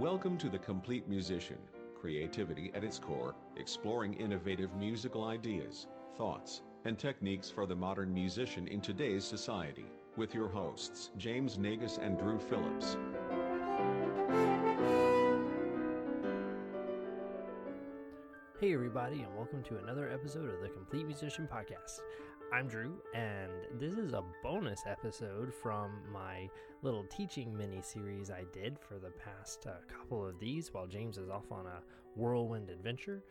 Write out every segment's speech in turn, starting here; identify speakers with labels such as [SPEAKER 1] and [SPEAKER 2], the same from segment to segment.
[SPEAKER 1] Welcome to The Complete Musician, creativity at its core, exploring innovative musical ideas, thoughts, and techniques for the modern musician in today's society, with your hosts, James Naigus and Drew Phillips.
[SPEAKER 2] Hey, everybody, and welcome to another episode of the Complete Musician Podcast. I'm Drew, and this is a bonus episode from my little teaching mini series I did for the past uh, couple of these while James is off on a whirlwind adventure.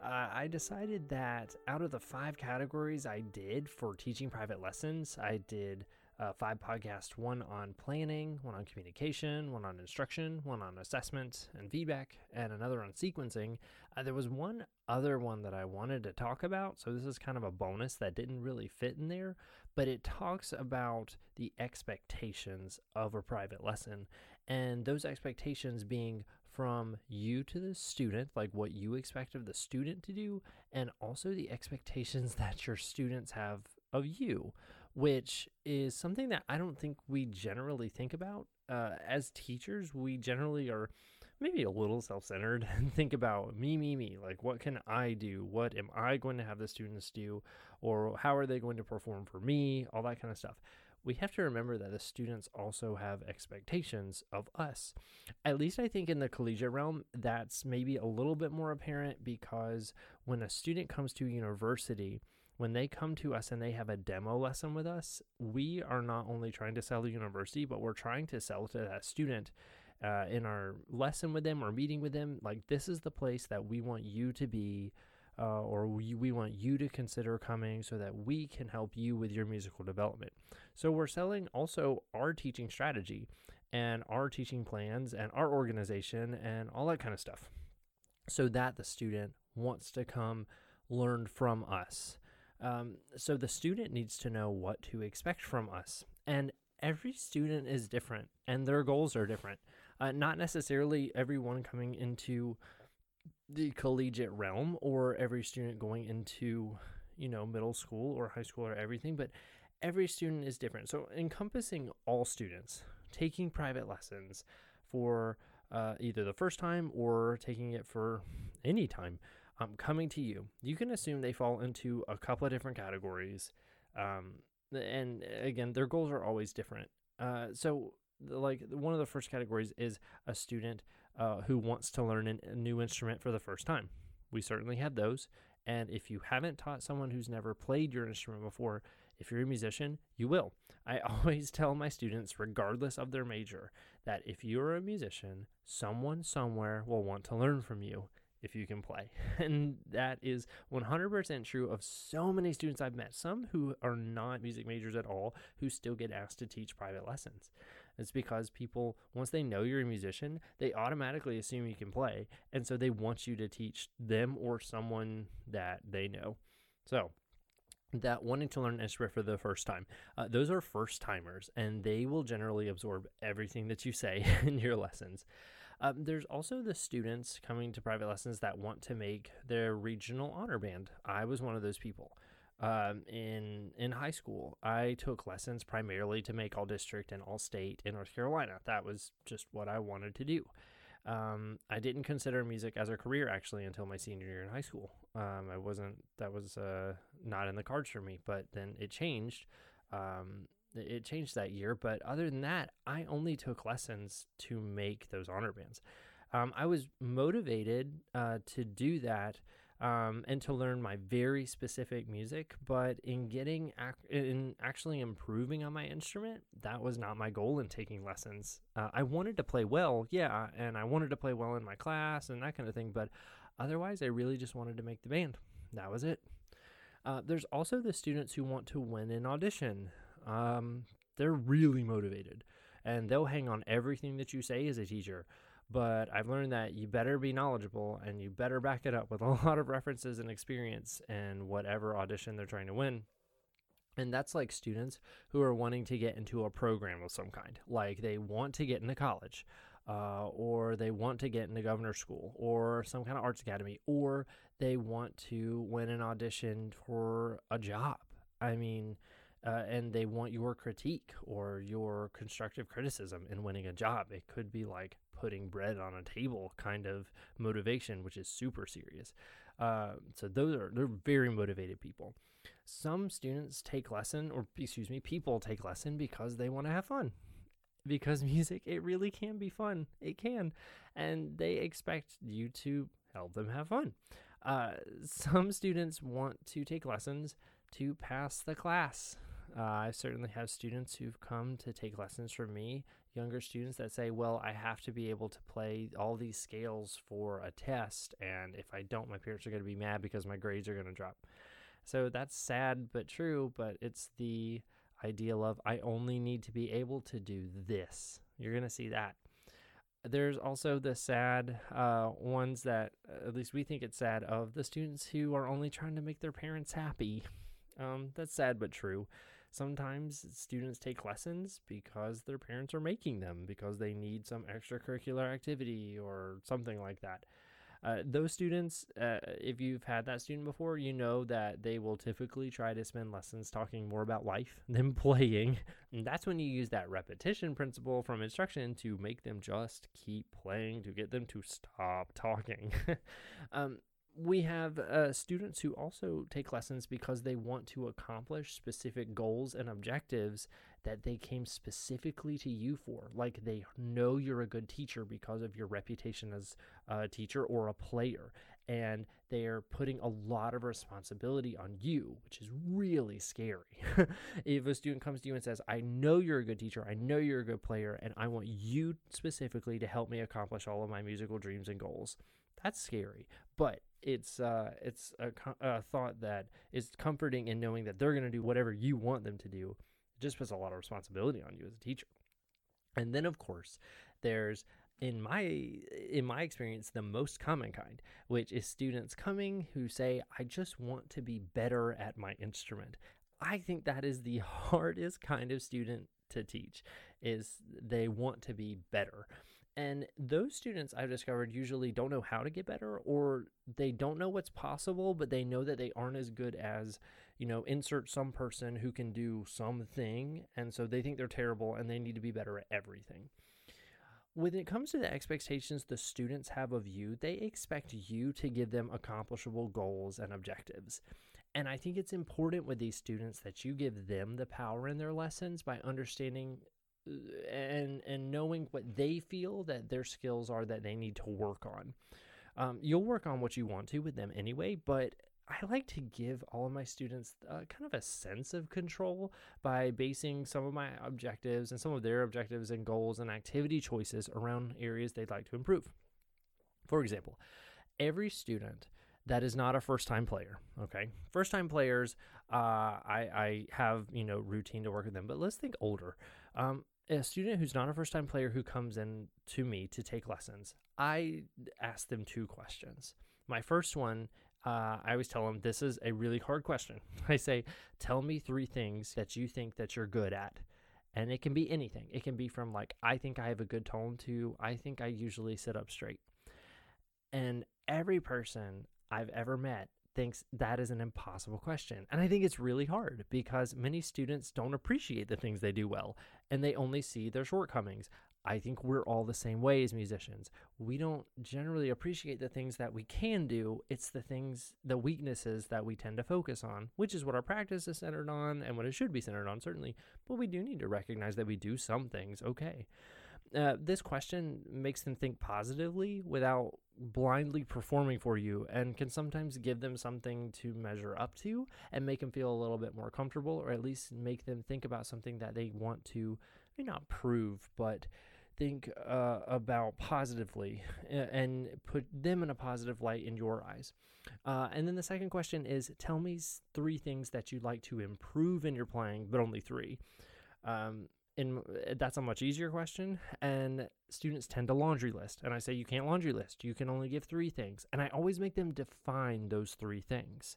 [SPEAKER 2] Uh, I decided that out of the five categories I did for teaching private lessons, I did uh, five podcasts one on planning, one on communication, one on instruction, one on assessment and feedback, and another on sequencing. Uh, there was one other one that I wanted to talk about. So, this is kind of a bonus that didn't really fit in there, but it talks about the expectations of a private lesson and those expectations being from you to the student, like what you expect of the student to do, and also the expectations that your students have of you which is something that I don't think we generally think about. Uh, as teachers, we generally are maybe a little self centered and think about me, me, me. Like, what can I do? What am I going to have the students do? Or how are they going to perform for me? All that kind of stuff. We have to remember that the students also have expectations of us. At least I think in the collegiate realm, that's maybe a little bit more apparent because when a student comes to university, when they come to us and they have a demo lesson with us, we are not only trying to sell the university, but we're trying to sell to that student uh, in our lesson with them or meeting with them. Like, this is the place that we want you to be. Uh, or we, we want you to consider coming so that we can help you with your musical development. So, we're selling also our teaching strategy and our teaching plans and our organization and all that kind of stuff so that the student wants to come learn from us. Um, so the student needs to know what to expect from us. And every student is different and their goals are different. Uh, not necessarily everyone coming into the collegiate realm or every student going into, you know, middle school or high school or everything, but every student is different. So encompassing all students, taking private lessons for uh, either the first time or taking it for any time um, coming to you, you can assume they fall into a couple of different categories. Um, and again, their goals are always different. Uh, so, like one of the first categories is a student uh, who wants to learn a new instrument for the first time. We certainly have those. And if you haven't taught someone who's never played your instrument before, if you're a musician, you will. I always tell my students, regardless of their major, that if you're a musician, someone somewhere will want to learn from you if you can play. And that is 100% true of so many students I've met, some who are not music majors at all, who still get asked to teach private lessons. It's because people, once they know you're a musician, they automatically assume you can play. And so they want you to teach them or someone that they know. So, that wanting to learn an instrument for the first time. Uh, those are first timers, and they will generally absorb everything that you say in your lessons. Um, there's also the students coming to private lessons that want to make their regional honor band. I was one of those people. Um, in in high school, I took lessons primarily to make all district and all state in North Carolina. That was just what I wanted to do. Um, I didn't consider music as a career actually until my senior year in high school. Um, I wasn't that was uh, not in the cards for me, but then it changed. Um, it changed that year. But other than that, I only took lessons to make those honor bands. Um, I was motivated uh, to do that um, and to learn my very specific music. But in getting ac- in actually improving on my instrument, that was not my goal in taking lessons. Uh, I wanted to play well, yeah, and I wanted to play well in my class and that kind of thing. But otherwise, I really just wanted to make the band. That was it. Uh, there's also the students who want to win an audition. Um, they're really motivated and they'll hang on everything that you say as a teacher. But I've learned that you better be knowledgeable and you better back it up with a lot of references and experience and whatever audition they're trying to win. And that's like students who are wanting to get into a program of some kind. Like they want to get into college, uh, or they want to get into governor school, or some kind of arts academy, or they want to win an audition for a job. I mean, uh, and they want your critique or your constructive criticism in winning a job. It could be like putting bread on a table kind of motivation, which is super serious. Uh, so those are they're very motivated people. Some students take lesson, or excuse me, people take lesson because they want to have fun. Because music, it really can be fun. It can, and they expect you to help them have fun. Uh, some students want to take lessons to pass the class. Uh, I certainly have students who've come to take lessons from me, younger students that say, Well, I have to be able to play all these scales for a test, and if I don't, my parents are going to be mad because my grades are going to drop. So that's sad but true, but it's the ideal of I only need to be able to do this. You're going to see that. There's also the sad uh, ones that, at least we think it's sad, of the students who are only trying to make their parents happy. Um, that's sad but true. Sometimes students take lessons because their parents are making them, because they need some extracurricular activity or something like that. Uh, those students, uh, if you've had that student before, you know that they will typically try to spend lessons talking more about life than playing. And that's when you use that repetition principle from instruction to make them just keep playing, to get them to stop talking. um, we have uh, students who also take lessons because they want to accomplish specific goals and objectives that they came specifically to you for. Like they know you're a good teacher because of your reputation as a teacher or a player. And they're putting a lot of responsibility on you, which is really scary. if a student comes to you and says, I know you're a good teacher, I know you're a good player, and I want you specifically to help me accomplish all of my musical dreams and goals, that's scary. But it's uh, it's a, a thought that is comforting in knowing that they're going to do whatever you want them to do. It just puts a lot of responsibility on you as a teacher. And then, of course, there's in my in my experience the most common kind which is students coming who say i just want to be better at my instrument i think that is the hardest kind of student to teach is they want to be better and those students I've discovered usually don't know how to get better or they don't know what's possible, but they know that they aren't as good as, you know, insert some person who can do something. And so they think they're terrible and they need to be better at everything. When it comes to the expectations the students have of you, they expect you to give them accomplishable goals and objectives. And I think it's important with these students that you give them the power in their lessons by understanding and and knowing what they feel that their skills are that they need to work on. Um, you'll work on what you want to with them anyway, but I like to give all of my students uh, kind of a sense of control by basing some of my objectives and some of their objectives and goals and activity choices around areas they'd like to improve. For example, every student that is not a first time player. Okay. First time players, uh, I, I have, you know, routine to work with them, but let's think older. Um, a student who's not a first time player who comes in to me to take lessons, I ask them two questions. My first one, uh, I always tell them this is a really hard question. I say, tell me three things that you think that you're good at. And it can be anything. It can be from like, I think I have a good tone to I think I usually sit up straight. And every person I've ever met thinks that is an impossible question. And I think it's really hard because many students don't appreciate the things they do well and they only see their shortcomings. I think we're all the same way as musicians. We don't generally appreciate the things that we can do. It's the things, the weaknesses that we tend to focus on, which is what our practice is centered on and what it should be centered on, certainly. But we do need to recognize that we do some things okay. Uh, this question makes them think positively without blindly performing for you and can sometimes give them something to measure up to and make them feel a little bit more comfortable or at least make them think about something that they want to maybe not prove but think uh, about positively and put them in a positive light in your eyes. Uh, and then the second question is tell me three things that you'd like to improve in your playing, but only three. Um, uh, that's a much easier question and students tend to laundry list and i say you can't laundry list. You can only give three things. And i always make them define those three things.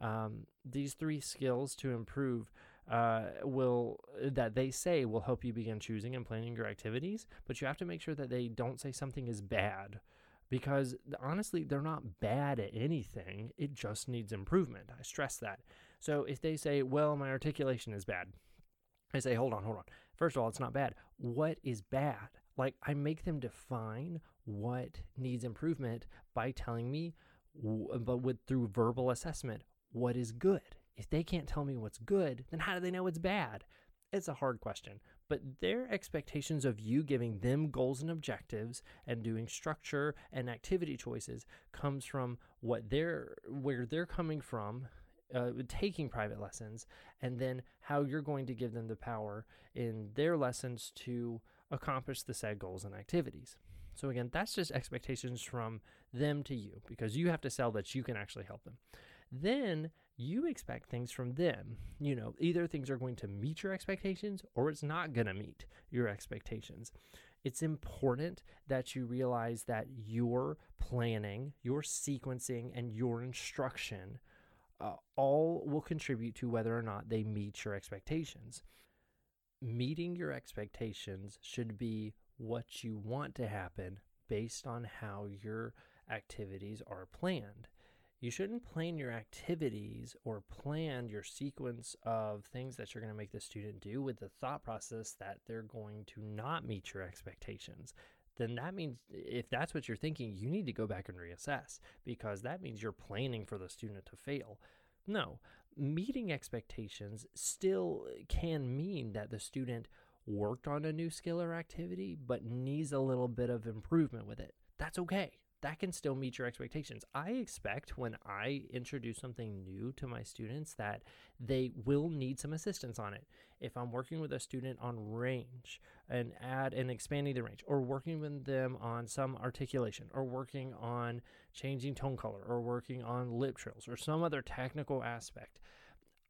[SPEAKER 2] Um, these three skills to improve uh, will that they say will help you begin choosing and planning your activities but you have to make sure that they don't say something is bad because honestly they're not bad at anything. It just needs improvement. I stress that. So if they say, well, my articulation is bad, I say, hold on, hold on. First of all, it's not bad. What is bad? Like, I make them define what needs improvement by telling me, but with through verbal assessment, what is good. If they can't tell me what's good, then how do they know it's bad? It's a hard question, but their expectations of you giving them goals and objectives and doing structure and activity choices comes from what they're where they're coming from uh, taking private lessons and then how you're going to give them the power in their lessons to accomplish the said goals and activities. So again, that's just expectations from them to you because you have to sell that you can actually help them. Then you expect things from them. You know, either things are going to meet your expectations or it's not going to meet your expectations. It's important that you realize that your planning, your sequencing, and your instruction uh, all will contribute to whether or not they meet your expectations. Meeting your expectations should be what you want to happen based on how your activities are planned. You shouldn't plan your activities or plan your sequence of things that you're going to make the student do with the thought process that they're going to not meet your expectations then that means if that's what you're thinking, you need to go back and reassess because that means you're planning for the student to fail. No, meeting expectations still can mean that the student worked on a new skill or activity but needs a little bit of improvement with it. That's okay that can still meet your expectations. I expect when I introduce something new to my students that they will need some assistance on it. If I'm working with a student on range and add and expanding the range, or working with them on some articulation, or working on changing tone color, or working on lip trills, or some other technical aspect,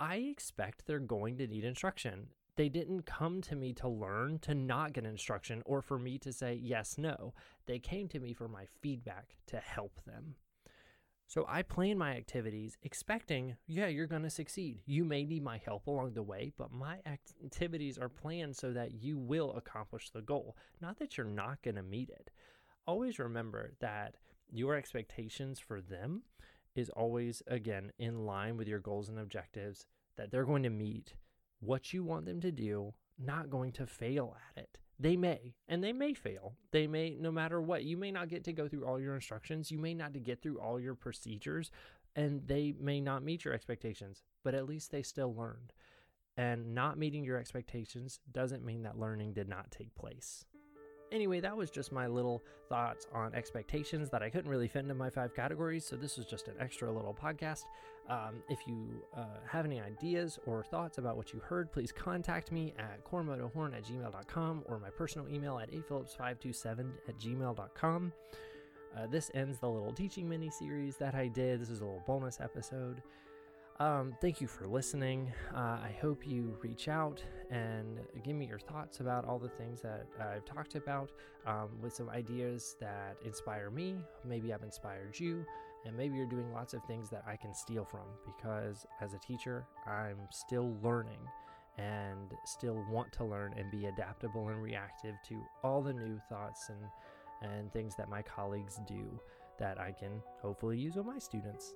[SPEAKER 2] I expect they're going to need instruction they didn't come to me to learn to not get instruction or for me to say yes, no. They came to me for my feedback to help them. So I plan my activities expecting, yeah, you're going to succeed. You may need my help along the way, but my activities are planned so that you will accomplish the goal, not that you're not going to meet it. Always remember that your expectations for them is always, again, in line with your goals and objectives that they're going to meet what you want them to do, not going to fail at it. They may, and they may fail. They may, no matter what, you may not get to go through all your instructions. You may not get through all your procedures, and they may not meet your expectations, but at least they still learned. And not meeting your expectations doesn't mean that learning did not take place. Anyway, that was just my little thoughts on expectations that I couldn't really fit into my five categories. So this was just an extra little podcast. Um, if you uh, have any ideas or thoughts about what you heard, please contact me at cormotohorn at gmail.com or my personal email at aphillips527 at gmail.com. Uh, this ends the little teaching mini series that I did. This is a little bonus episode. Um, thank you for listening. Uh, I hope you reach out and give me your thoughts about all the things that I've talked about um, with some ideas that inspire me. Maybe I've inspired you, and maybe you're doing lots of things that I can steal from because as a teacher, I'm still learning and still want to learn and be adaptable and reactive to all the new thoughts and, and things that my colleagues do that I can hopefully use with my students.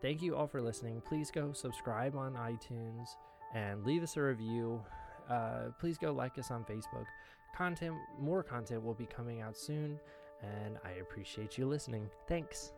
[SPEAKER 2] Thank you all for listening. Please go subscribe on iTunes and leave us a review. Uh, please go like us on Facebook. Content, more content will be coming out soon, and I appreciate you listening. Thanks.